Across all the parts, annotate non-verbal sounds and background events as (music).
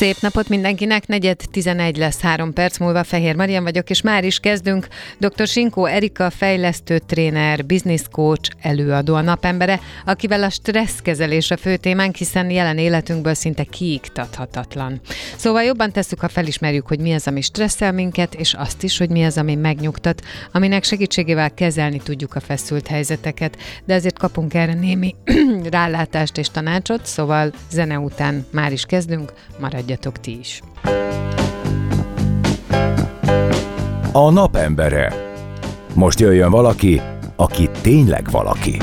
Szép napot mindenkinek, negyed 11 lesz három perc múlva, Fehér Marian vagyok, és már is kezdünk. Dr. Sinkó Erika, fejlesztő tréner, business coach, előadó a napembere, akivel a stresszkezelés a fő témánk, hiszen jelen életünkből szinte kiiktathatatlan. Szóval jobban tesszük, ha felismerjük, hogy mi az, ami stresszel minket, és azt is, hogy mi az, ami megnyugtat, aminek segítségével kezelni tudjuk a feszült helyzeteket, de ezért kapunk erre némi (clears throat) rálátást és tanácsot, szóval zene után már is kezdünk, maradj maradjatok ti is. A napembere. Most jöjjön valaki, aki tényleg valaki.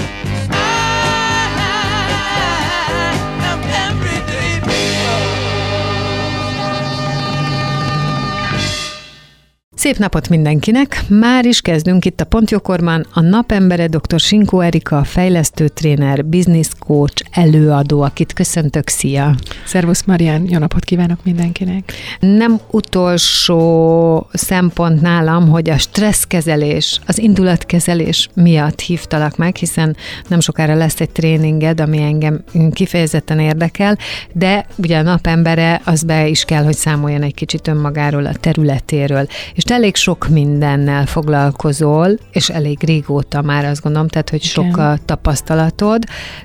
Szép napot mindenkinek! Már is kezdünk itt a Pontjókorban. A napembere dr. Sinkó Erika, fejlesztő tréner, business coach, előadó, akit köszöntök. Szia! Szervusz Marian, jó napot kívánok mindenkinek! Nem utolsó szempont nálam, hogy a stresszkezelés, az indulatkezelés miatt hívtalak meg, hiszen nem sokára lesz egy tréninged, ami engem kifejezetten érdekel, de ugye a napembere az be is kell, hogy számoljon egy kicsit önmagáról, a területéről. És te elég sok mindennel foglalkozol, és elég régóta már azt gondolom, tehát, hogy sok Igen. a tapasztalatod.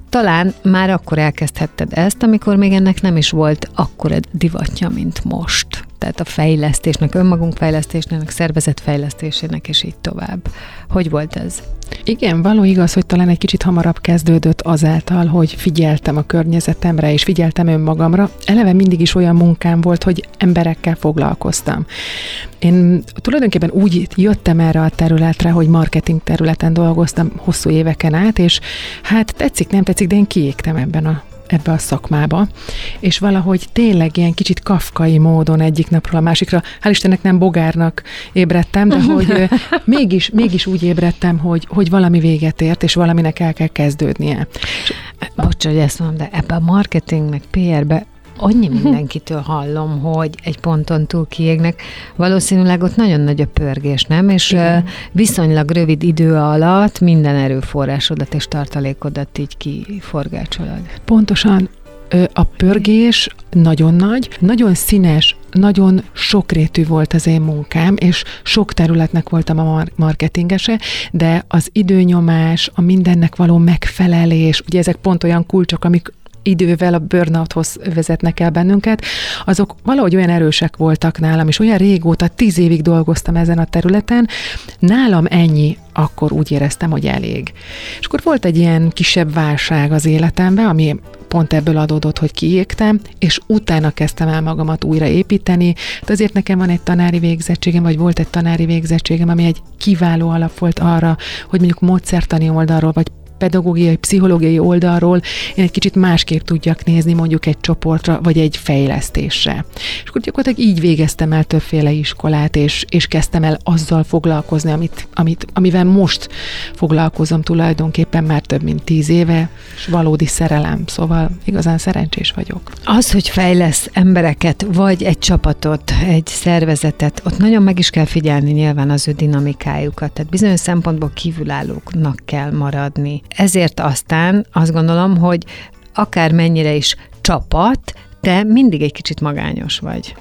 Talán már akkor elkezdhetted ezt, amikor még ennek nem is volt akkora divatja, mint most tehát a fejlesztésnek, önmagunk fejlesztésnek, szervezetfejlesztésének, és így tovább. Hogy volt ez? Igen, való igaz, hogy talán egy kicsit hamarabb kezdődött azáltal, hogy figyeltem a környezetemre, és figyeltem önmagamra. Eleve mindig is olyan munkám volt, hogy emberekkel foglalkoztam. Én tulajdonképpen úgy jöttem erre a területre, hogy marketing területen dolgoztam hosszú éveken át, és hát tetszik, nem tetszik, de én kiégtem ebben a ebbe a szakmába, és valahogy tényleg ilyen kicsit kafkai módon egyik napról a másikra, hál' Istennek nem bogárnak ébredtem, de hogy (laughs) mégis, mégis úgy ébredtem, hogy, hogy valami véget ért, és valaminek el kell kezdődnie. Bocs, hogy ezt mondom, de ebbe a marketing meg PR-be annyi mindenkitől hallom, hogy egy ponton túl kiégnek. Valószínűleg ott nagyon nagy a pörgés, nem? És Igen. viszonylag rövid idő alatt minden erőforrásodat és tartalékodat így kiforgácsolod. Pontosan a pörgés nagyon nagy, nagyon színes, nagyon sokrétű volt az én munkám, és sok területnek voltam a marketingese, de az időnyomás, a mindennek való megfelelés, ugye ezek pont olyan kulcsok, amik idővel a burnouthoz vezetnek el bennünket, azok valahogy olyan erősek voltak nálam, és olyan régóta, tíz évig dolgoztam ezen a területen, nálam ennyi, akkor úgy éreztem, hogy elég. És akkor volt egy ilyen kisebb válság az életemben, ami pont ebből adódott, hogy kiégtem, és utána kezdtem el magamat újra építeni. De azért nekem van egy tanári végzettségem, vagy volt egy tanári végzettségem, ami egy kiváló alap volt arra, hogy mondjuk módszertani oldalról, vagy pedagógiai, pszichológiai oldalról én egy kicsit másképp tudjak nézni mondjuk egy csoportra, vagy egy fejlesztésre. És akkor gyakorlatilag így végeztem el többféle iskolát, és, és kezdtem el azzal foglalkozni, amit, amit, amivel most foglalkozom tulajdonképpen már több mint tíz éve, és valódi szerelem, szóval igazán szerencsés vagyok. Az, hogy fejlesz embereket, vagy egy csapatot, egy szervezetet, ott nagyon meg is kell figyelni nyilván az ő dinamikájukat, tehát bizonyos szempontból kívülállóknak kell maradni. Ezért aztán azt gondolom, hogy akár mennyire is csapat, te mindig egy kicsit magányos vagy.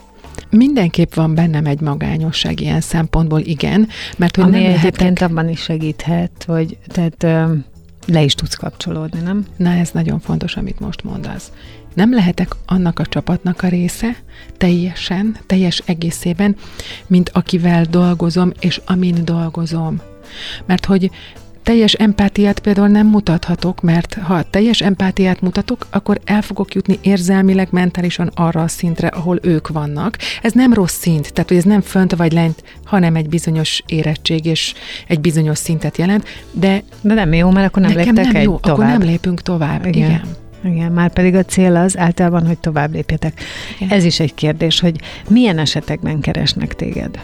Mindenképp van bennem egy magányosság ilyen szempontból, igen, mert hogy Ami nem egyébként abban is segíthet, hogy tehát le is tudsz kapcsolódni, nem? Na, ez nagyon fontos, amit most mondasz. Nem lehetek annak a csapatnak a része teljesen, teljes egészében, mint akivel dolgozom, és amin dolgozom. Mert hogy teljes empátiát például nem mutathatok, mert ha teljes empátiát mutatok, akkor el fogok jutni érzelmileg, mentálisan arra a szintre, ahol ők vannak. Ez nem rossz szint, tehát hogy ez nem fönt vagy lent, hanem egy bizonyos érettség és egy bizonyos szintet jelent, de, de nem jó, mert akkor nem léptek nem jó, tovább. akkor nem lépünk tovább. Igen. Igen. Igen, már pedig a cél az általában, hogy tovább lépjetek. Igen. Ez is egy kérdés, hogy milyen esetekben keresnek téged?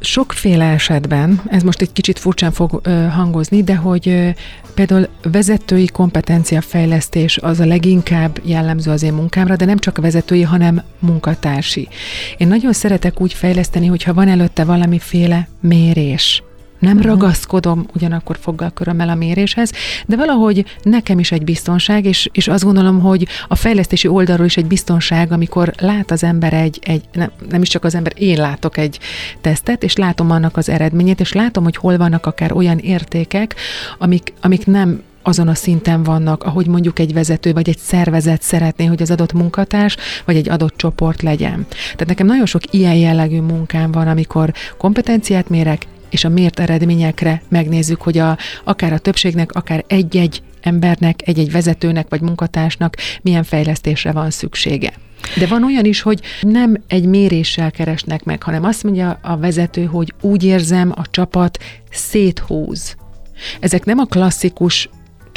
Sokféle esetben, ez most egy kicsit furcsán fog ö, hangozni, de hogy ö, például vezetői kompetencia fejlesztés az a leginkább jellemző az én munkámra, de nem csak vezetői, hanem munkatársi. Én nagyon szeretek úgy fejleszteni, hogyha van előtte valamiféle mérés, nem ragaszkodom ugyanakkor foggal körömmel a méréshez, de valahogy nekem is egy biztonság, és, és azt gondolom, hogy a fejlesztési oldalról is egy biztonság, amikor lát az ember egy, egy nem, nem is csak az ember, én látok egy tesztet, és látom annak az eredményét, és látom, hogy hol vannak akár olyan értékek, amik, amik nem azon a szinten vannak, ahogy mondjuk egy vezető vagy egy szervezet szeretné, hogy az adott munkatárs vagy egy adott csoport legyen. Tehát nekem nagyon sok ilyen jellegű munkám van, amikor kompetenciát mérek, és a mért eredményekre megnézzük, hogy a, akár a többségnek, akár egy-egy embernek, egy-egy vezetőnek vagy munkatársnak milyen fejlesztésre van szüksége. De van olyan is, hogy nem egy méréssel keresnek meg, hanem azt mondja a vezető, hogy úgy érzem, a csapat széthúz. Ezek nem a klasszikus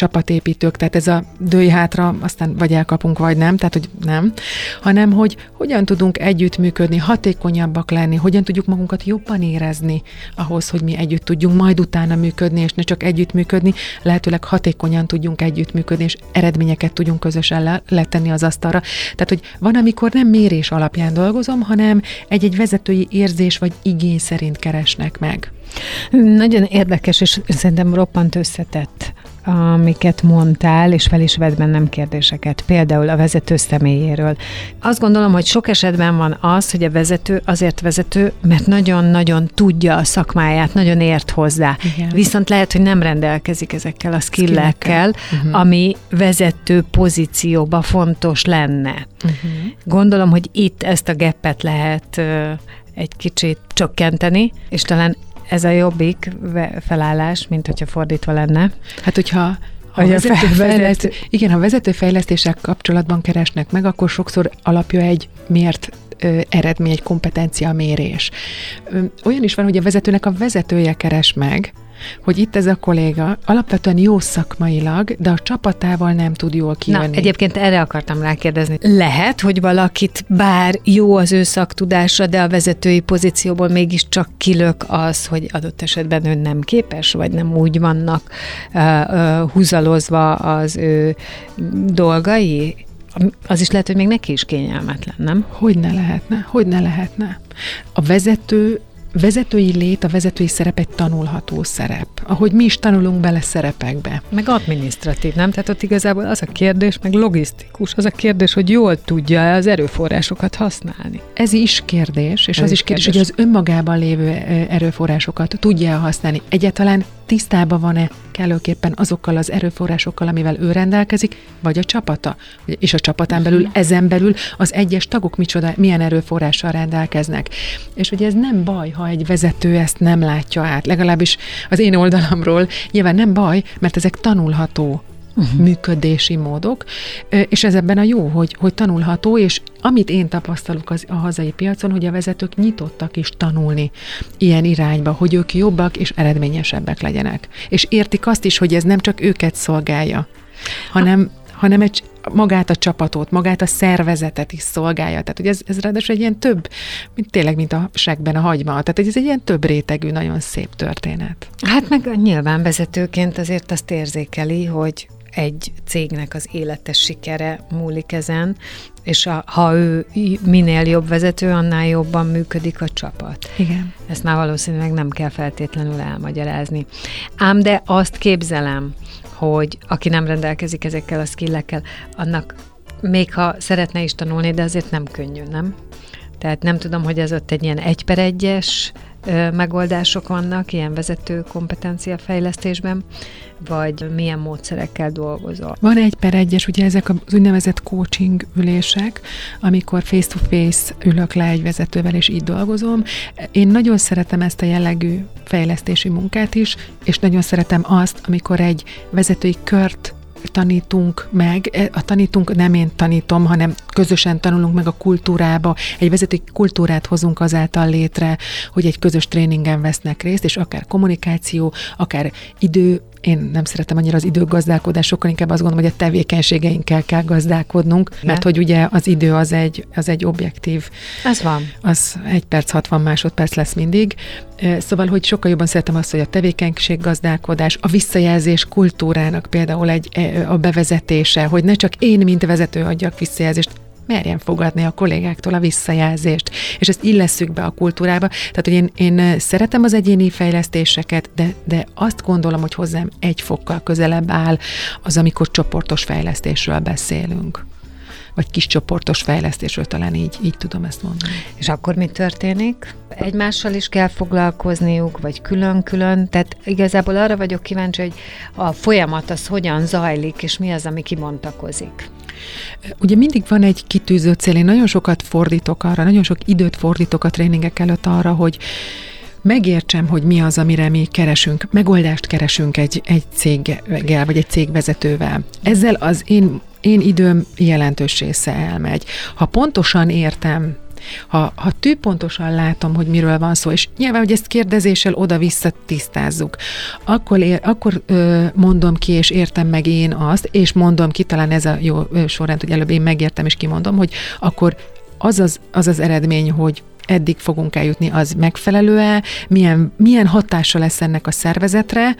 csapatépítők, tehát ez a dőj hátra, aztán vagy elkapunk, vagy nem, tehát hogy nem, hanem hogy hogyan tudunk együttműködni, hatékonyabbak lenni, hogyan tudjuk magunkat jobban érezni ahhoz, hogy mi együtt tudjunk majd utána működni, és ne csak együttműködni, lehetőleg hatékonyan tudjunk együttműködni, és eredményeket tudjunk közösen le- letenni az asztalra. Tehát, hogy van, amikor nem mérés alapján dolgozom, hanem egy-egy vezetői érzés vagy igény szerint keresnek meg. Nagyon érdekes, és szerintem roppant összetett amiket mondtál, és fel is vedd bennem kérdéseket, például a vezető személyéről. Azt gondolom, hogy sok esetben van az, hogy a vezető azért vezető, mert nagyon-nagyon tudja a szakmáját, nagyon ért hozzá. Igen. Viszont lehet, hogy nem rendelkezik ezekkel a skillekkel, uh-huh. ami vezető pozícióba fontos lenne. Uh-huh. Gondolom, hogy itt ezt a geppet lehet egy kicsit csökkenteni, és talán ez a jobbik felállás, mint hogyha fordítva lenne. Hát, hogyha ha vezetőfejlesztő, igen, ha vezetőfejlesztések kapcsolatban keresnek meg, akkor sokszor alapja egy mért ö, eredmény, egy kompetencia mérés. Olyan is van, hogy a vezetőnek a vezetője keres meg, hogy itt ez a kolléga alapvetően jó szakmailag, de a csapatával nem tud jól kijönni. Na, egyébként erre akartam rákérdezni. Lehet, hogy valakit bár jó az ő szaktudása, de a vezetői pozícióból mégiscsak kilök az, hogy adott esetben ő nem képes, vagy nem úgy vannak uh, uh, húzalozva az ő dolgai, az is lehet, hogy még neki is kényelmetlen, nem? Hogy ne lehetne, hogy ne lehetne. A vezető vezetői lét, a vezetői szerep egy tanulható szerep, ahogy mi is tanulunk bele szerepekbe. Meg administratív, nem? Tehát ott igazából az a kérdés, meg logisztikus, az a kérdés, hogy jól tudja az erőforrásokat használni. Ez is kérdés, és Ez az is kérdés, kérdés, hogy az önmagában lévő erőforrásokat tudja használni. Egyáltalán tisztában van-e kellőképpen azokkal az erőforrásokkal, amivel ő rendelkezik, vagy a csapata. És a csapatán belül, ezen belül az egyes tagok micsoda, milyen erőforrással rendelkeznek. És ugye ez nem baj, ha egy vezető ezt nem látja át, legalábbis az én oldalamról. Nyilván nem baj, mert ezek tanulható uh-huh. működési módok, és ez ebben a jó, hogy, hogy tanulható, és amit én tapasztalok az, a hazai piacon, hogy a vezetők nyitottak is tanulni ilyen irányba, hogy ők jobbak és eredményesebbek legyenek. És értik azt is, hogy ez nem csak őket szolgálja, hanem, hanem egy, magát a csapatot, magát a szervezetet is szolgálja. Tehát, hogy ez, ez ráadásul egy ilyen több, mint tényleg, mint a segben a hagyma. Tehát, ez egy ilyen több rétegű, nagyon szép történet. Hát meg nyilván vezetőként azért azt érzékeli, hogy egy cégnek az életes sikere múlik ezen, és a, ha ő minél jobb vezető, annál jobban működik a csapat. Igen. Ezt már valószínűleg nem kell feltétlenül elmagyarázni. Ám de azt képzelem, hogy aki nem rendelkezik ezekkel a skillekkel, annak még ha szeretne is tanulni, de azért nem könnyű, nem? Tehát nem tudom, hogy ez ott egy ilyen egy per egyes megoldások vannak ilyen vezető kompetencia fejlesztésben, vagy milyen módszerekkel dolgozol? Van egy per egyes, ugye ezek az úgynevezett coaching ülések, amikor face-to-face ülök le egy vezetővel, és így dolgozom. Én nagyon szeretem ezt a jellegű fejlesztési munkát is, és nagyon szeretem azt, amikor egy vezetői kört tanítunk meg, e, a tanítunk nem én tanítom, hanem közösen tanulunk meg a kultúrába, egy vezetői kultúrát hozunk azáltal létre, hogy egy közös tréningen vesznek részt, és akár kommunikáció, akár idő én nem szeretem annyira az időgazdálkodás, sokkal inkább azt gondolom, hogy a tevékenységeinkkel kell gazdálkodnunk, Igen. mert hogy ugye az idő az egy, az egy objektív. Ez van. Az egy perc, 60 másodperc lesz mindig. Szóval, hogy sokkal jobban szeretem azt, hogy a tevékenység gazdálkodás, a visszajelzés kultúrának például egy, a bevezetése, hogy ne csak én, mint vezető adjak visszajelzést, merjen fogadni a kollégáktól a visszajelzést, és ezt illesszük be a kultúrába. Tehát, hogy én, én szeretem az egyéni fejlesztéseket, de, de azt gondolom, hogy hozzám egy fokkal közelebb áll az, amikor csoportos fejlesztésről beszélünk vagy kis csoportos fejlesztésről, talán így, így tudom ezt mondani. És akkor mi történik? Egymással is kell foglalkozniuk, vagy külön-külön? Tehát igazából arra vagyok kíváncsi, hogy a folyamat az hogyan zajlik, és mi az, ami kibontakozik. Ugye mindig van egy kitűző cél, én nagyon sokat fordítok arra, nagyon sok időt fordítok a tréningek előtt arra, hogy megértsem, hogy mi az, amire mi keresünk, megoldást keresünk egy, egy céggel, vagy egy cégvezetővel. Ezzel az én, én időm jelentős része elmegy. Ha pontosan értem, ha, ha tűpontosan látom, hogy miről van szó, és nyilván, hogy ezt kérdezéssel oda-vissza tisztázzuk, akkor, ér, akkor ö, mondom ki, és értem meg én azt, és mondom ki, talán ez a jó sorrend, hogy előbb én megértem, és kimondom, hogy akkor az az, az, az eredmény, hogy eddig fogunk eljutni, az megfelelő-e, milyen, milyen hatása lesz ennek a szervezetre,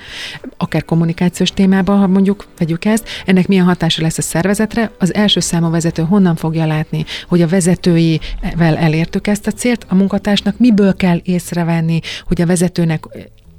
akár kommunikációs témában, ha mondjuk vegyük ezt, ennek milyen hatása lesz a szervezetre, az első számú vezető honnan fogja látni, hogy a vezetőivel elértük ezt a célt, a munkatársnak miből kell észrevenni, hogy a vezetőnek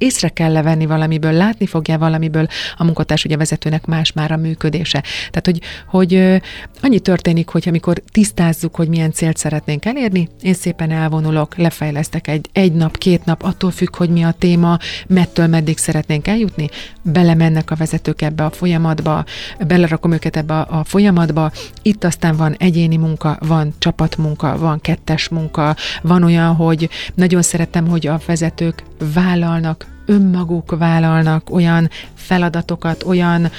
észre kell levenni valamiből, látni fogja valamiből a munkatárs, ugye a vezetőnek más már a működése. Tehát, hogy, hogy annyi történik, hogy amikor tisztázzuk, hogy milyen célt szeretnénk elérni, én szépen elvonulok, lefejlesztek egy, egy nap, két nap, attól függ, hogy mi a téma, mettől meddig szeretnénk eljutni, belemennek a vezetők ebbe a folyamatba, belerakom őket ebbe a, a folyamatba, itt aztán van egyéni munka, van csapatmunka, van kettes munka, van olyan, hogy nagyon szeretem, hogy a vezetők vállalnak önmaguk vállalnak olyan feladatokat, olyan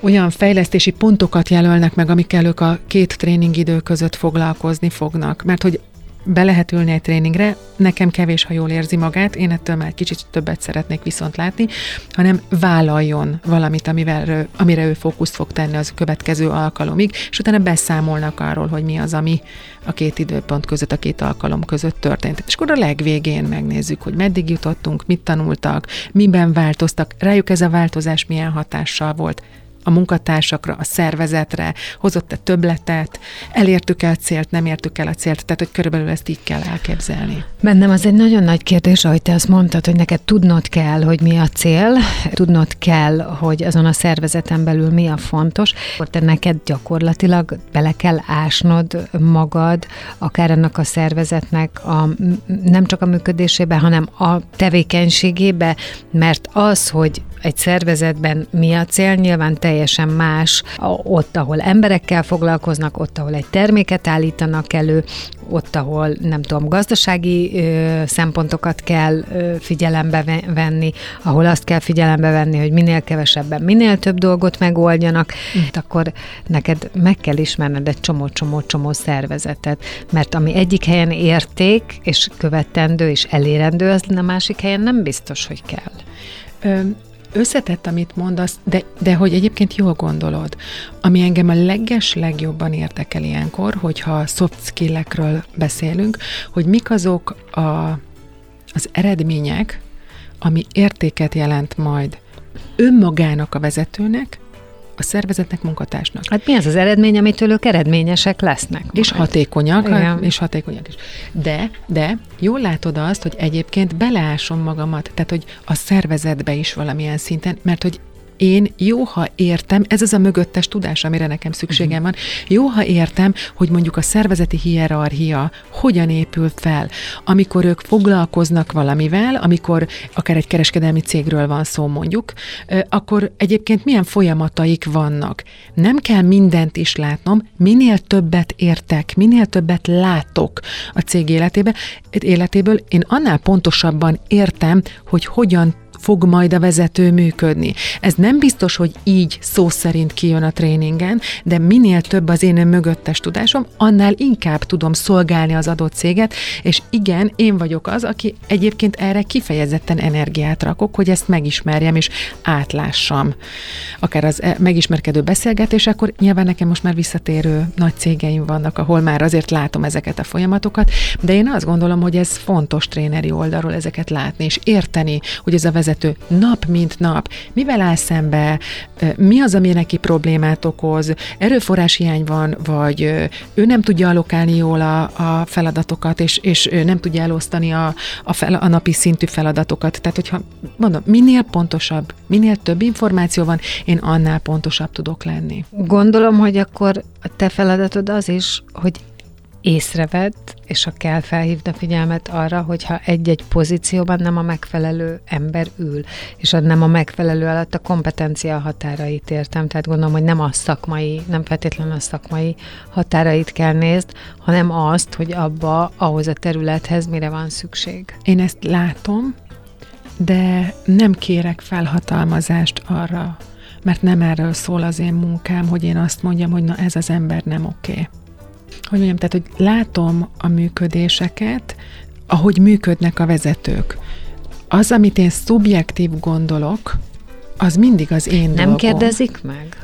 olyan fejlesztési pontokat jelölnek meg, amikkel ők a két tréningidő között foglalkozni fognak. Mert hogy be lehet ülni egy tréningre, nekem kevés, ha jól érzi magát, én ettől már kicsit többet szeretnék viszont látni, hanem vállaljon valamit, amivel, amire ő fókuszt fog tenni az következő alkalomig, és utána beszámolnak arról, hogy mi az, ami a két időpont között, a két alkalom között történt. És akkor a legvégén megnézzük, hogy meddig jutottunk, mit tanultak, miben változtak, rájuk ez a változás milyen hatással volt a munkatársakra, a szervezetre, hozott-e többletet, elértük el célt, nem értük el a célt, tehát hogy körülbelül ezt így kell elképzelni. Bennem az egy nagyon nagy kérdés, ahogy te azt mondtad, hogy neked tudnod kell, hogy mi a cél, tudnod kell, hogy azon a szervezeten belül mi a fontos, akkor te neked gyakorlatilag bele kell ásnod magad, akár ennek a szervezetnek a, nem csak a működésébe, hanem a tevékenységébe, mert az, hogy egy szervezetben mi a cél, nyilván teljesen más ott, ahol emberekkel foglalkoznak, ott, ahol egy terméket állítanak elő, ott, ahol nem tudom, gazdasági ö, szempontokat kell ö, figyelembe venni, ahol azt kell figyelembe venni, hogy minél kevesebben, minél több dolgot megoldjanak, mm. akkor neked meg kell ismerned egy csomó-csomó-csomó szervezetet, mert ami egyik helyen érték, és követendő, és elérendő, az a másik helyen nem biztos, hogy kell. Ö, összetett, amit mondasz, de, de hogy egyébként jól gondolod. Ami engem a leges legjobban érdekel ilyenkor, hogyha soft skill-ekről beszélünk, hogy mik azok a, az eredmények, ami értéket jelent majd önmagának a vezetőnek, a szervezetnek, munkatársnak. Hát mi az az eredmény, amitől ők eredményesek lesznek? Majd. És hatékonyak, Igen. és hatékonyak is. De, de jól látod azt, hogy egyébként beleásom magamat, tehát hogy a szervezetbe is valamilyen szinten, mert hogy én jó, ha értem, ez az a mögöttes tudás, amire nekem szükségem van, jó, ha értem, hogy mondjuk a szervezeti hierarchia hogyan épül fel, amikor ők foglalkoznak valamivel, amikor akár egy kereskedelmi cégről van szó mondjuk, akkor egyébként milyen folyamataik vannak. Nem kell mindent is látnom, minél többet értek, minél többet látok a cég életébe, életéből, én annál pontosabban értem, hogy hogyan fog majd a vezető működni. Ez nem biztos, hogy így szó szerint kijön a tréningen, de minél több az én mögöttes tudásom, annál inkább tudom szolgálni az adott céget, és igen, én vagyok az, aki egyébként erre kifejezetten energiát rakok, hogy ezt megismerjem és átlássam. Akár az e- megismerkedő beszélgetés, akkor nyilván nekem most már visszatérő nagy cégeim vannak, ahol már azért látom ezeket a folyamatokat, de én azt gondolom, hogy ez fontos tréneri oldalról ezeket látni, és érteni, hogy ez a vezető vezető nap mint nap mivel áll szembe, mi az, ami neki problémát okoz, erőforrás hiány van, vagy ő nem tudja alokálni jól a, a feladatokat, és, és nem tudja elosztani a, a, fel, a napi szintű feladatokat. Tehát, hogyha mondom, minél pontosabb, minél több információ van, én annál pontosabb tudok lenni. Gondolom, hogy akkor a te feladatod az is, hogy észrevett, és ha kell felhívni a figyelmet arra, hogyha egy-egy pozícióban nem a megfelelő ember ül, és a nem a megfelelő alatt a kompetencia határait értem, tehát gondolom, hogy nem a szakmai, nem feltétlenül a szakmai határait kell nézd, hanem azt, hogy abba, ahhoz a területhez mire van szükség. Én ezt látom, de nem kérek felhatalmazást arra, mert nem erről szól az én munkám, hogy én azt mondjam, hogy na ez az ember nem oké. Okay hogy mondjam, tehát, hogy látom a működéseket, ahogy működnek a vezetők. Az, amit én szubjektív gondolok, az mindig az én Nem dolgom. kérdezik meg?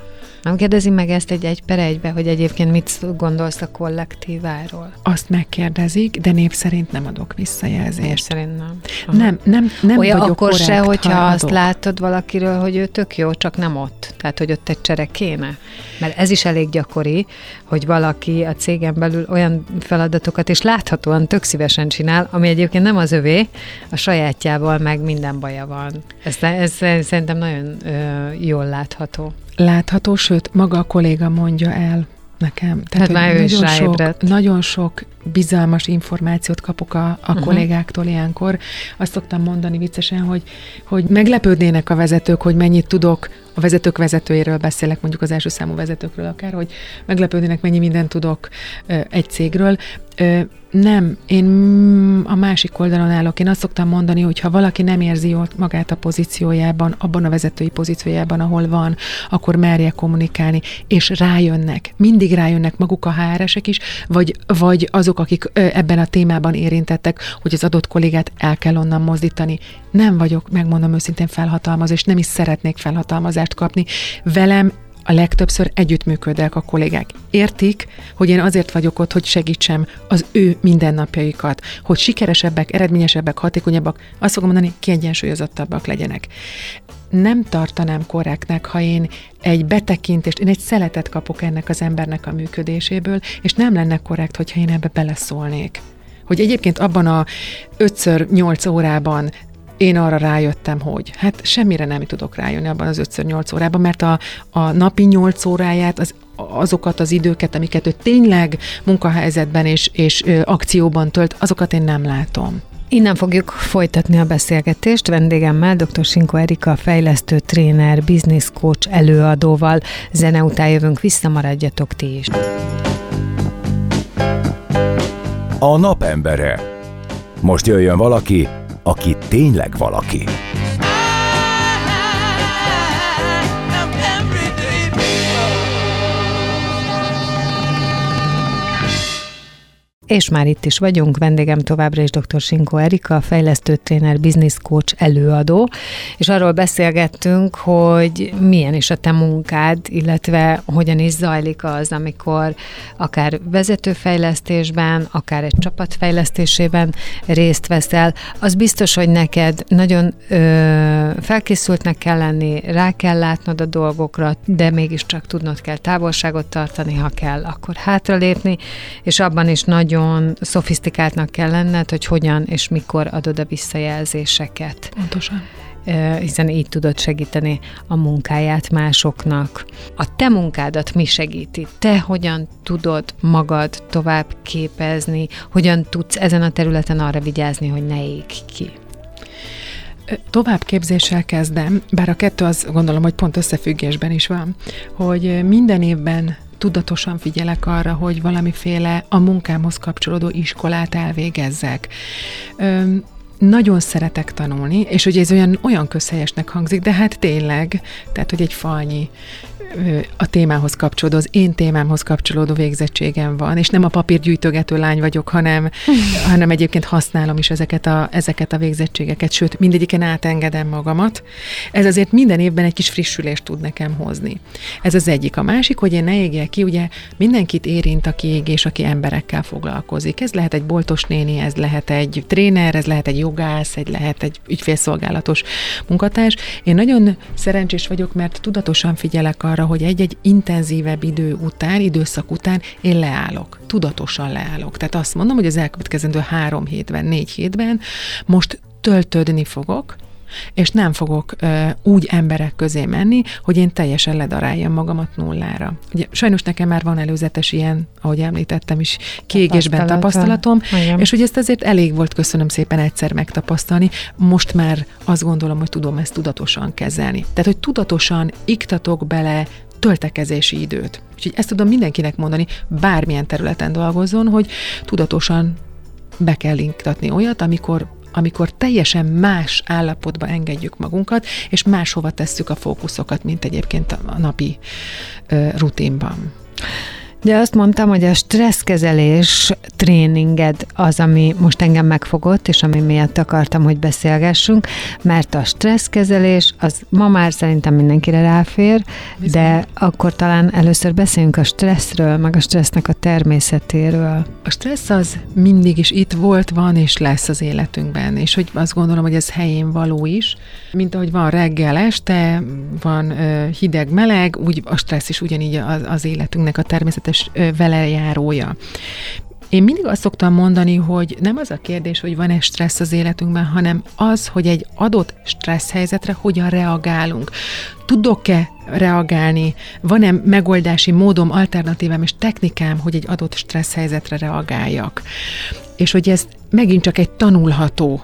Nem kérdezi meg ezt egy egy per egybe, hogy egyébként mit gondolsz a kollektíváról? Azt megkérdezik, de név szerint nem adok visszajelzést. Név szerint nem. Aha. Nem, nem, nem Olyan vagyok akkor korrekt, se, hogyha ha azt adok. látod valakiről, hogy ő tök jó, csak nem ott. Tehát, hogy ott egy csere kéne. Mert ez is elég gyakori, hogy valaki a cégen belül olyan feladatokat, és láthatóan tök szívesen csinál, ami egyébként nem az övé, a sajátjával meg minden baja van. Ez, ez szerintem nagyon ö, jól látható látható, sőt, maga a kolléga mondja el nekem. Tehát, Tehát már ő nagyon, sok, nagyon sok bizalmas információt kapok a, a uh-huh. kollégáktól ilyenkor. Azt szoktam mondani viccesen, hogy, hogy meglepődnének a vezetők, hogy mennyit tudok, a vezetők vezetőjéről beszélek, mondjuk az első számú vezetőkről akár, hogy meglepődnének, mennyi mindent tudok egy cégről. Ö, nem, én a másik oldalon állok. Én azt szoktam mondani, hogy ha valaki nem érzi jól magát a pozíciójában, abban a vezetői pozíciójában, ahol van, akkor merje kommunikálni, és rájönnek. Mindig rájönnek maguk a HR-esek is, vagy, vagy azok, akik ebben a témában érintettek, hogy az adott kollégát el kell onnan mozdítani. Nem vagyok, megmondom őszintén felhatalmazó, és nem is szeretnék felhatalmazást kapni. Velem a legtöbbször együttműködek a kollégák. Értik, hogy én azért vagyok ott, hogy segítsem az ő mindennapjaikat, hogy sikeresebbek, eredményesebbek, hatékonyabbak, azt fogom mondani, kiegyensúlyozottabbak legyenek. Nem tartanám korrektnek, ha én egy betekintést, én egy szeletet kapok ennek az embernek a működéséből, és nem lenne korrekt, hogyha én ebbe beleszólnék. Hogy egyébként abban a 5-8 órában én arra rájöttem, hogy hát semmire nem tudok rájönni abban az 5-8 órában, mert a, a napi 8 óráját, az, azokat az időket, amiket ő tényleg munkahelyzetben és, és ö, akcióban tölt, azokat én nem látom. Innen fogjuk folytatni a beszélgetést vendégemmel, dr. Sinko Erika, fejlesztő tréner, business coach előadóval. Zene után jövünk vissza, maradjatok ti is. A napembere. Most jöjjön valaki, aki tényleg valaki. És már itt is vagyunk, vendégem továbbra is dr. Sinko Erika, fejlesztő tréner, business coach, előadó, és arról beszélgettünk, hogy milyen is a te munkád, illetve hogyan is zajlik az, amikor akár vezetőfejlesztésben, akár egy csapatfejlesztésében részt veszel. Az biztos, hogy neked nagyon ö, felkészültnek kell lenni, rá kell látnod a dolgokra, de mégiscsak tudnod kell távolságot tartani, ha kell, akkor hátralépni, és abban is nagyon nagyon szofisztikáltnak kell lenned, hogy hogyan és mikor adod a visszajelzéseket. Pontosan. hiszen így tudod segíteni a munkáját másoknak. A te munkádat mi segíti? Te hogyan tudod magad tovább képezni? Hogyan tudsz ezen a területen arra vigyázni, hogy ne ég ki? Továbbképzéssel kezdem, bár a kettő az gondolom, hogy pont összefüggésben is van, hogy minden évben tudatosan figyelek arra, hogy valamiféle a munkámhoz kapcsolódó iskolát elvégezzek. Öm, nagyon szeretek tanulni, és hogy ez olyan, olyan közhelyesnek hangzik, de hát tényleg, tehát hogy egy falnyi a témához kapcsolódó, az én témámhoz kapcsolódó végzettségem van, és nem a papírgyűjtögető lány vagyok, hanem, (laughs) hanem egyébként használom is ezeket a, ezeket a végzettségeket, sőt, mindegyiken átengedem magamat. Ez azért minden évben egy kis frissülést tud nekem hozni. Ez az egyik. A másik, hogy én ne égjek ki, ugye mindenkit érint, aki égés, aki emberekkel foglalkozik. Ez lehet egy boltos néni, ez lehet egy tréner, ez lehet egy jogász, egy lehet egy ügyfélszolgálatos munkatárs. Én nagyon szerencsés vagyok, mert tudatosan figyelek arra, arra, hogy egy-egy intenzívebb idő után, időszak után én leállok. Tudatosan leállok. Tehát azt mondom, hogy az elkövetkezendő három hétben, négy hétben most töltődni fogok, és nem fogok ö, úgy emberek közé menni, hogy én teljesen ledaráljam magamat nullára. Ugye, sajnos nekem már van előzetes ilyen, ahogy említettem is, kiégésben tapasztalatom, Igen. és hogy ezt azért elég volt, köszönöm szépen egyszer megtapasztalni, most már azt gondolom, hogy tudom ezt tudatosan kezelni. Tehát, hogy tudatosan iktatok bele töltekezési időt. Úgyhogy ezt tudom mindenkinek mondani, bármilyen területen dolgozzon, hogy tudatosan be kell inktatni olyat, amikor amikor teljesen más állapotba engedjük magunkat, és máshova tesszük a fókuszokat, mint egyébként a napi rutinban. De azt mondtam, hogy a stresszkezelés tréninged az, ami most engem megfogott, és ami miatt akartam, hogy beszélgessünk, mert a stresszkezelés az ma már szerintem mindenkire ráfér, Bizony. de akkor talán először beszéljünk a stresszről, meg a stressznek a természetéről. A stressz az mindig is itt volt, van és lesz az életünkben, és hogy azt gondolom, hogy ez helyén való is, mint ahogy van reggel, este, van hideg-meleg, úgy a stressz is ugyanígy az, az életünknek a természetes természetes velejárója. Én mindig azt szoktam mondani, hogy nem az a kérdés, hogy van-e stressz az életünkben, hanem az, hogy egy adott stressz helyzetre hogyan reagálunk. Tudok-e reagálni? Van-e megoldási módom, alternatívám és technikám, hogy egy adott stressz helyzetre reagáljak? És hogy ez megint csak egy tanulható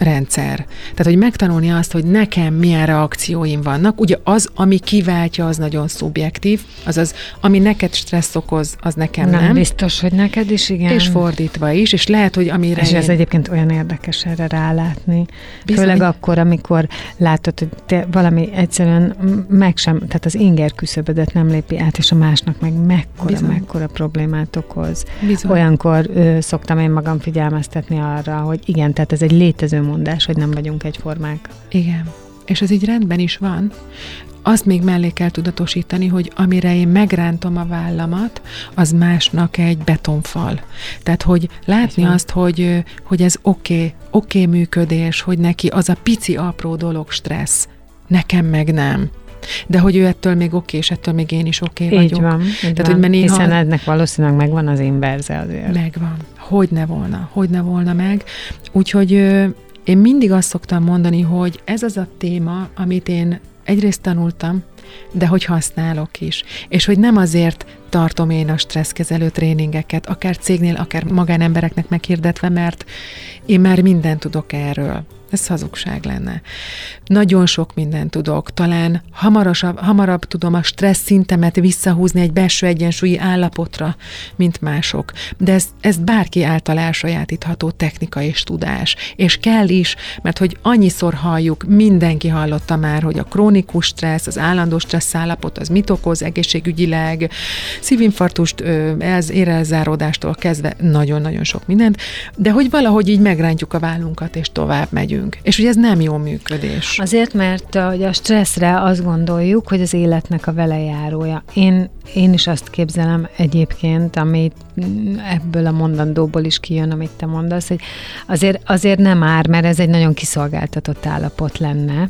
rendszer. Tehát, hogy megtanulni azt, hogy nekem milyen reakcióim vannak, ugye az, ami kiváltja, az nagyon szubjektív, azaz, ami neked stressz okoz, az nekem nem. Nem biztos, hogy neked is, igen. És fordítva is, és lehet, hogy amire És én... ez egyébként olyan érdekes erre rálátni. Bizony. Főleg akkor, amikor látod, hogy te valami egyszerűen meg sem, tehát az inger küszöbödet nem lépi át, és a másnak meg mekkora, Bizony. mekkora problémát okoz. Bizony. Olyankor ö, szoktam én magam figyelmeztetni arra, hogy igen, tehát ez egy létező mondás, hogy nem vagyunk egyformák. Igen. És ez így rendben is van. Azt még mellé kell tudatosítani, hogy amire én megrántom a vállamat, az másnak egy betonfal. Tehát, hogy látni Igen. azt, hogy, hogy ez oké, okay, oké okay működés, hogy neki az a pici apró dolog stressz, nekem meg nem. De hogy ő ettől még oké, és ettől még én is oké vagyok. Így van. Így Tehát, van. Hogy néha... Hiszen ennek valószínűleg megvan az inverze azért. Megvan. Hogy ne volna, hogy ne volna meg. Úgyhogy én mindig azt szoktam mondani, hogy ez az a téma, amit én egyrészt tanultam, de hogy használok is. És hogy nem azért tartom én a stresszkezelő tréningeket, akár cégnél, akár magánembereknek meghirdetve, mert én már mindent tudok erről. Ez hazugság lenne. Nagyon sok mindent tudok. Talán hamarasabb, hamarabb tudom a stressz szintemet visszahúzni egy belső egyensúlyi állapotra, mint mások. De ez, ez bárki által elsajátítható technika és tudás. És kell is, mert hogy annyiszor halljuk, mindenki hallotta már, hogy a krónikus stressz, az állandó stressz állapot, az mit okoz egészségügyileg, szívinfarktust, érelzáródástól kezdve nagyon-nagyon sok mindent, de hogy valahogy így megrántjuk a vállunkat, és tovább megyünk működünk. És ugye ez nem jó működés. Azért, mert hogy a stresszre azt gondoljuk, hogy az életnek a velejárója. Én, én is azt képzelem egyébként, amit ebből a mondandóból is kijön, amit te mondasz, hogy azért, azért nem ár, mert ez egy nagyon kiszolgáltatott állapot lenne,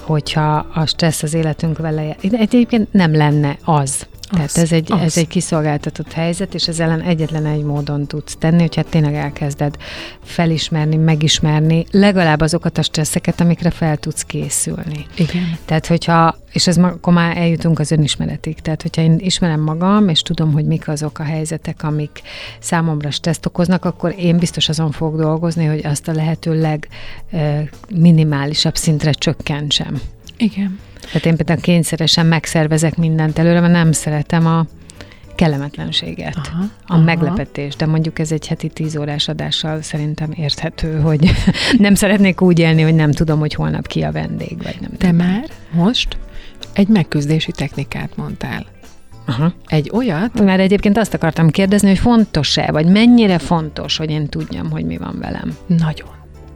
hogyha a stressz az életünk vele, egyébként nem lenne az. Tehát Az, ez egy, az. ez egy kiszolgáltatott helyzet, és ez ellen egyetlen egy módon tudsz tenni, hogyha tényleg elkezded felismerni, megismerni legalább azokat a stresszeket, amikre fel tudsz készülni. Igen. Tehát, hogyha, és ez akkor már eljutunk az önismeretig, tehát, hogyha én ismerem magam, és tudom, hogy mik azok a helyzetek, amik számomra stresszt okoznak, akkor én biztos azon fogok dolgozni, hogy azt a lehető legminimálisabb szintre csökkentsem. Igen. Tehát én például kényszeresen megszervezek mindent előre, mert nem szeretem a kellemetlenséget, Aha, a aha. meglepetés, de mondjuk ez egy heti tíz órás adással szerintem érthető, hogy (laughs) nem szeretnék úgy élni, hogy nem tudom, hogy holnap ki a vendég, vagy nem Te tudom. már most egy megküzdési technikát mondtál. Aha. Egy olyat, Mert egyébként azt akartam kérdezni, hogy fontos-e, vagy mennyire fontos, hogy én tudjam, hogy mi van velem. Nagyon.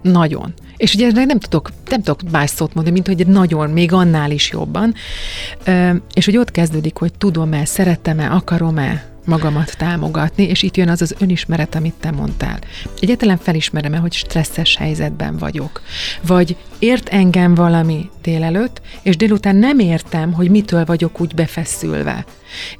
Nagyon. És ugye nem tudok, nem tudok más szót mondani, mint hogy nagyon, még annál is jobban. És hogy ott kezdődik, hogy tudom-e, szeretem-e, akarom-e magamat támogatni, és itt jön az az önismeret, amit te mondtál. Egyetlen felismerem-e, hogy stresszes helyzetben vagyok. Vagy ért engem valami délelőtt, és délután nem értem, hogy mitől vagyok úgy befeszülve.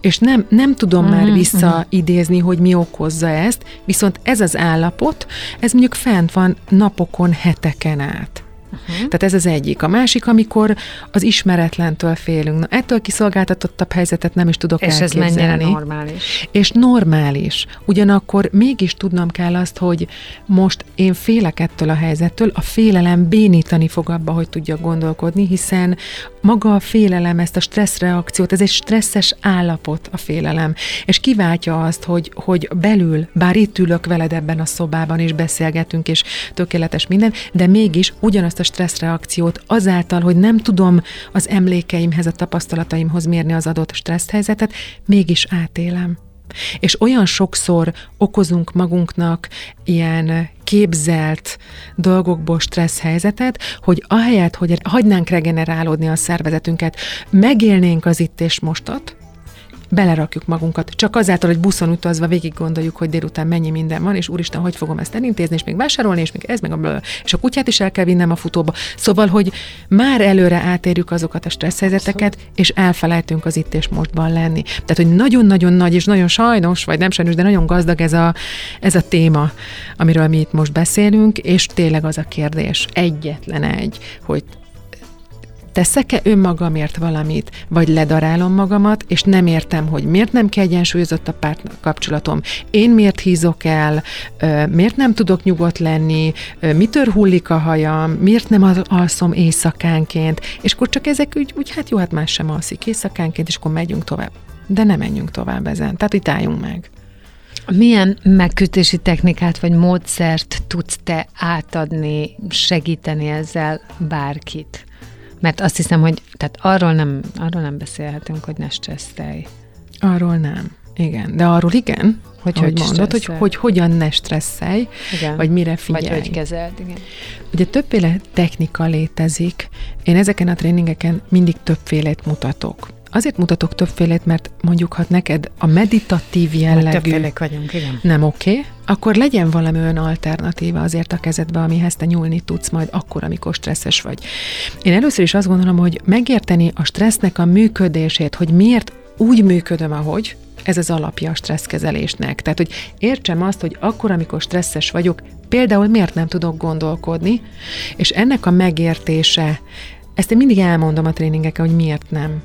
És nem, nem tudom már Mhm, visszaidézni, hogy mi okozza ezt, viszont ez az állapot, ez mondjuk fent van napokon, heteken át. Uh-huh. Tehát ez az egyik. A másik, amikor az ismeretlentől félünk. Na, ettől kiszolgáltatottabb helyzetet nem is tudok És ez elképzelni. mennyire normális. És normális. Ugyanakkor mégis tudnom kell azt, hogy most én félek ettől a helyzettől, a félelem bénítani fog abba, hogy tudjak gondolkodni, hiszen maga a félelem, ezt a stresszreakciót, ez egy stresszes állapot a félelem, és kiváltja azt, hogy, hogy belül, bár itt ülök veled ebben a szobában, és beszélgetünk, és tökéletes minden, de mégis ugyanazt a stresszreakciót azáltal, hogy nem tudom az emlékeimhez, a tapasztalataimhoz mérni az adott stresszhelyzetet, mégis átélem. És olyan sokszor okozunk magunknak ilyen képzelt dolgokból stressz helyzetet, hogy ahelyett, hogy hagynánk regenerálódni a szervezetünket, megélnénk az itt és mostot, belerakjuk magunkat. Csak azáltal, hogy buszon utazva végig gondoljuk, hogy délután mennyi minden van, és úristen, hogy fogom ezt elintézni, és még vásárolni, és még ez, meg a. És a kutyát is el kell vinnem a futóba. Szóval, hogy már előre átérjük azokat a stressz helyzeteket, és elfelejtünk az itt és mostban lenni. Tehát, hogy nagyon-nagyon nagy, és nagyon sajnos, vagy nem sajnos, de nagyon gazdag ez a, ez a téma, amiről mi itt most beszélünk, és tényleg az a kérdés, egyetlen egy, hogy teszek-e önmagamért valamit, vagy ledarálom magamat, és nem értem, hogy miért nem kiegyensúlyozott a párt kapcsolatom, én miért hízok el, miért nem tudok nyugodt lenni, mitől hullik a hajam, miért nem al- alszom éjszakánként, és akkor csak ezek úgy, úgy hát jó, hát más sem alszik éjszakánként, és akkor megyünk tovább. De nem menjünk tovább ezen. Tehát itt álljunk meg. Milyen megkötési technikát vagy módszert tudsz te átadni, segíteni ezzel bárkit? Mert azt hiszem, hogy tehát arról nem, arról nem beszélhetünk, hogy ne stresszelj. Arról nem. Igen, de arról igen, hogy, Hogy hogy mondod, hogy, stresszelj. hogy hogyan ne stresszelj, Igen. vagy mire figyelj. Vagy hogy kezeld, igen. Ugye többféle technika létezik. Én ezeken a tréningeken mindig többfélét mutatok. Azért mutatok többfélét, mert mondjuk, ha neked a meditatív jellegű Többfélék vagyunk, igen. nem oké, okay, akkor legyen valami olyan alternatíva azért a kezedbe, amihez te nyúlni tudsz majd akkor, amikor stresszes vagy. Én először is azt gondolom, hogy megérteni a stressznek a működését, hogy miért úgy működöm, ahogy, ez az alapja a stresszkezelésnek. Tehát, hogy értsem azt, hogy akkor, amikor stresszes vagyok, például miért nem tudok gondolkodni, és ennek a megértése, ezt én mindig elmondom a tréningeken, hogy miért nem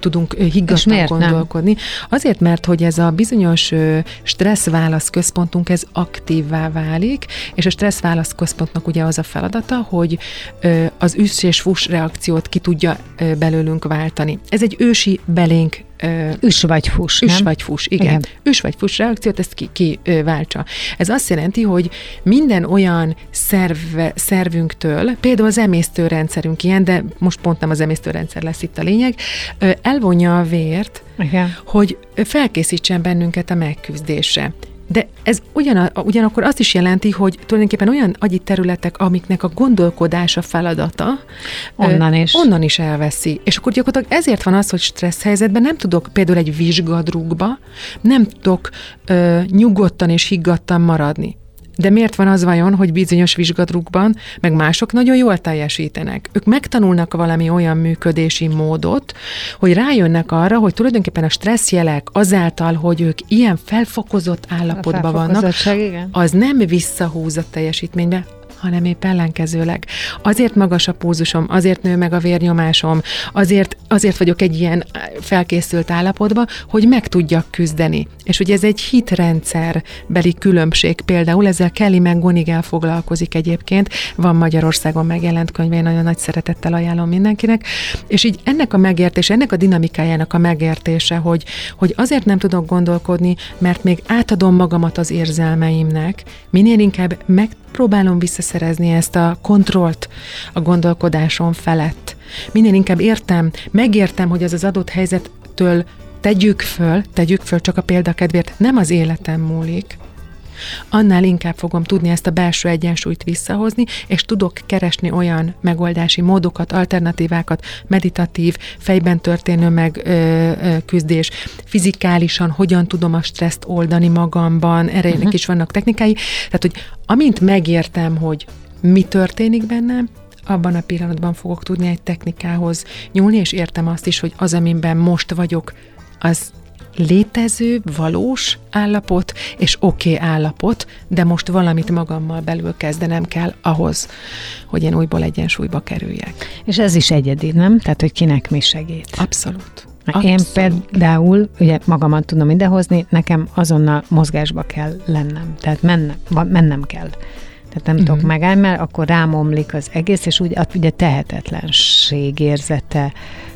tudunk higgadtan miért nem? gondolkodni. Azért, mert hogy ez a bizonyos stresszválasz központunk, ez aktívvá válik, és a stresszválasz központnak ugye az a feladata, hogy az üss és fuss reakciót ki tudja belőlünk váltani. Ez egy ősi belénk ö, Üs vagy fuss, Üs nem? vagy fuss, igen. Igen. Üs vagy fuss reakciót, ezt ki, ki váltsa. Ez azt jelenti, hogy minden olyan szerve, szervünktől, például az emésztőrendszerünk ilyen, de most pont nem az emésztőrendszer lesz itt a lényeg, elvonja a vért, Igen. hogy felkészítsen bennünket a megküzdésre. De ez ugyan, ugyanakkor azt is jelenti, hogy tulajdonképpen olyan agyi területek, amiknek a gondolkodása feladata, Onnan is. onnan is elveszi. És akkor gyakorlatilag ezért van az, hogy stressz helyzetben nem tudok például egy vizsgadrugba, nem tudok ö, nyugodtan és higgadtan maradni. De miért van az vajon, hogy bizonyos vizsgadrukban, meg mások nagyon jól teljesítenek? Ők megtanulnak valami olyan működési módot, hogy rájönnek arra, hogy tulajdonképpen a stresszjelek azáltal, hogy ők ilyen felfokozott állapotban vannak, igen. az nem visszahúz a teljesítménybe, hanem épp ellenkezőleg. Azért magas a púzusom, azért nő meg a vérnyomásom, azért, azért vagyok egy ilyen felkészült állapotban, hogy meg tudjak küzdeni. És ugye ez egy hitrendszer beli különbség például, ezzel Kelly meg Gonigel foglalkozik egyébként, van Magyarországon megjelent könyve, én nagyon nagy szeretettel ajánlom mindenkinek, és így ennek a megértése, ennek a dinamikájának a megértése, hogy, hogy azért nem tudok gondolkodni, mert még átadom magamat az érzelmeimnek, minél inkább megpróbálom visszaszerezni ezt a kontrollt a gondolkodásom felett. Minél inkább értem, megértem, hogy az az adott helyzettől tegyük föl, tegyük föl csak a példakedvéért, nem az életem múlik, annál inkább fogom tudni ezt a belső egyensúlyt visszahozni, és tudok keresni olyan megoldási módokat, alternatívákat, meditatív, fejben történő meg ö, ö, küzdés, fizikálisan hogyan tudom a stresszt oldani magamban, erre uh-huh. is vannak technikái. Tehát, hogy amint megértem, hogy mi történik bennem, abban a pillanatban fogok tudni egy technikához nyúlni, és értem azt is, hogy az, amiben most vagyok, az létező, valós állapot, és oké okay állapot, de most valamit magammal belül kezdenem kell ahhoz, hogy én újból egyensúlyba kerüljek. És ez is egyedi, nem? Tehát, hogy kinek mi segít. Abszolút. Abszolút. Én például, ugye magamat tudom idehozni, nekem azonnal mozgásba kell lennem. Tehát mennem, mennem kell. Tehát nem uh-huh. tudok mhm. megállni, mert akkor rámomlik az egész, és úgy ugye tehetetlenség érzete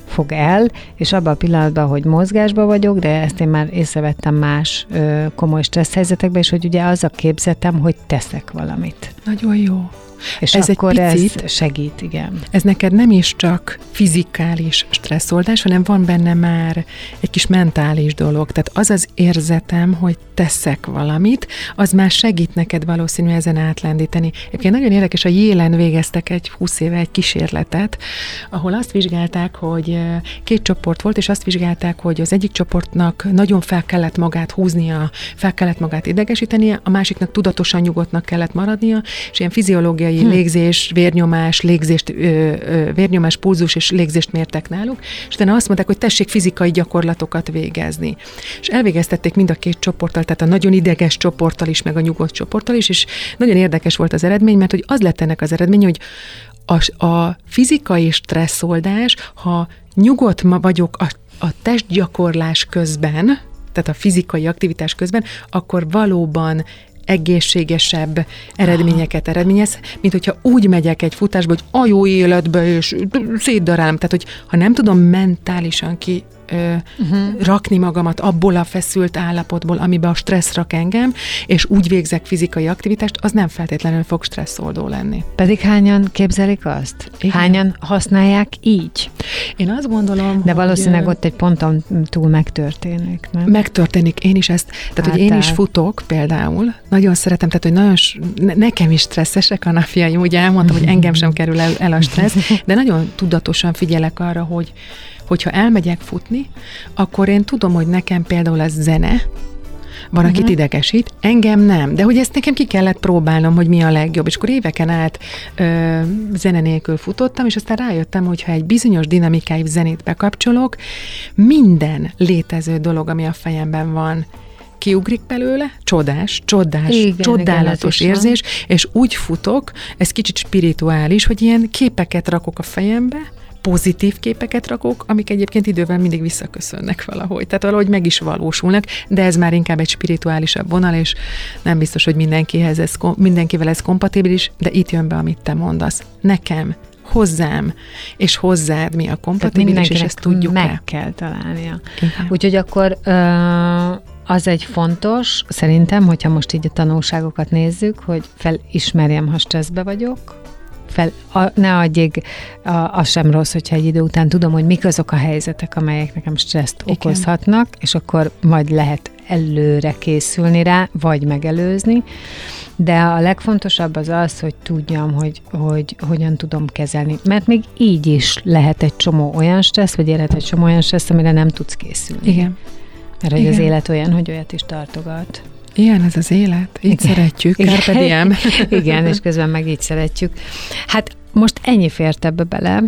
fog el, és abban a pillanatban, hogy mozgásban vagyok, de ezt én már észrevettem más ö, komoly stressz helyzetekben, és hogy ugye az a képzetem, hogy teszek valamit. Nagyon jó. És ez akkor egy picit, ez segít, igen. Ez neked nem is csak fizikális stresszoldás, hanem van benne már egy kis mentális dolog. Tehát az az érzetem, hogy teszek valamit, az már segít neked valószínű ezen átlendíteni. Egyébként nagyon érdekes, a Jélen végeztek egy 20 éve egy kísérletet, ahol azt vizsgálták, hogy két csoport volt, és azt vizsgálták, hogy az egyik csoportnak nagyon fel kellett magát húznia, fel kellett magát idegesítenie, a másiknak tudatosan nyugodtnak kellett maradnia, és ilyen fiziológiai hm. légzés, vérnyomás, légzést, ö, ö, vérnyomás, pulzus és légzést mértek náluk, és utána azt mondták, hogy tessék fizikai gyakorlatokat végezni. És elvégeztették mind a két csoporttal, tehát a nagyon ideges csoporttal is, meg a nyugodt csoporttal is, és nagyon érdekes volt az eredmény, mert hogy az lett ennek az eredmény, hogy a, a fizikai stresszoldás, ha nyugodt vagyok a, a testgyakorlás közben, tehát a fizikai aktivitás közben, akkor valóban egészségesebb eredményeket eredményez, mint hogyha úgy megyek egy futásba, hogy a jó életbe, és szétdarálom. Tehát, hogy ha nem tudom mentálisan ki ö, uh-huh. rakni magamat abból a feszült állapotból, amiben a stressz rak engem, és úgy végzek fizikai aktivitást, az nem feltétlenül fog stresszoldó lenni. Pedig hányan képzelik azt? Igen. Hányan használják így? Én azt gondolom, De valószínűleg hogy, ott egy ponton túl megtörténik, nem? Megtörténik. Én is ezt, tehát hát hogy én is futok például, nagyon szeretem, tehát hogy nagyon, nekem is stresszesek a napjaim, ugye elmondtam, hogy engem sem kerül el, el a stressz, (laughs) de nagyon tudatosan figyelek arra, hogy hogyha elmegyek futni, akkor én tudom, hogy nekem például ez zene, van, uh-huh. akit idegesít, engem nem. De hogy ezt nekem ki kellett próbálnom, hogy mi a legjobb. És akkor éveken át ö, zene nélkül futottam, és aztán rájöttem, hogy ha egy bizonyos dinamikájú zenét bekapcsolok, minden létező dolog, ami a fejemben van, kiugrik belőle, csodás, csodás, igen, csodálatos igen, érzés, és úgy futok, ez kicsit spirituális, hogy ilyen képeket rakok a fejembe, pozitív képeket rakok, amik egyébként idővel mindig visszaköszönnek valahogy. Tehát valahogy meg is valósulnak, de ez már inkább egy spirituálisabb vonal, és nem biztos, hogy mindenkihez ez, mindenkivel ez kompatibilis, de itt jön be, amit te mondasz. Nekem hozzám, és hozzád mi a kompatibilis, és ezt tudjuk meg el. kell találnia. Igen. Úgyhogy akkor uh, az egy fontos, szerintem, hogyha most így a tanulságokat nézzük, hogy felismerjem, ha stresszbe vagyok, fel, a, ne adjék, a, az sem rossz, hogyha egy idő után tudom, hogy mik azok a helyzetek, amelyek nekem stresszt Igen. okozhatnak, és akkor majd lehet előre készülni rá, vagy megelőzni. De a legfontosabb az az, hogy tudjam, hogy, hogy hogyan tudom kezelni. Mert még így is lehet egy csomó olyan stressz, vagy érhet egy csomó olyan stressz, amire nem tudsz készülni. Igen. Mert Igen. az élet olyan, hogy olyat is tartogat. Ilyen ez az élet, így Igen. szeretjük, Igen. Carpe diem. (laughs) Igen, és közben meg így szeretjük. Hát most ennyi fért ebbe bele,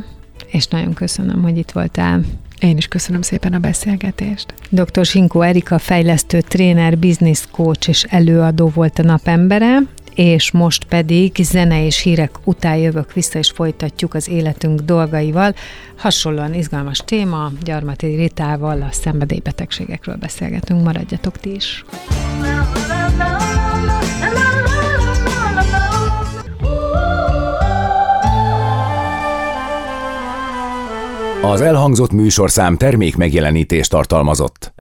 és nagyon köszönöm, hogy itt voltál. Én is köszönöm szépen a beszélgetést. Dr. Sinkó Erika fejlesztő tréner, business coach és előadó volt a napembere, és most pedig zene és hírek után jövök vissza, és folytatjuk az életünk dolgaival. Hasonlóan izgalmas téma, Gyarmati Ritával a szenvedélybetegségekről beszélgetünk, maradjatok ti is. Az elhangzott műsorszám termék megjelenítést tartalmazott.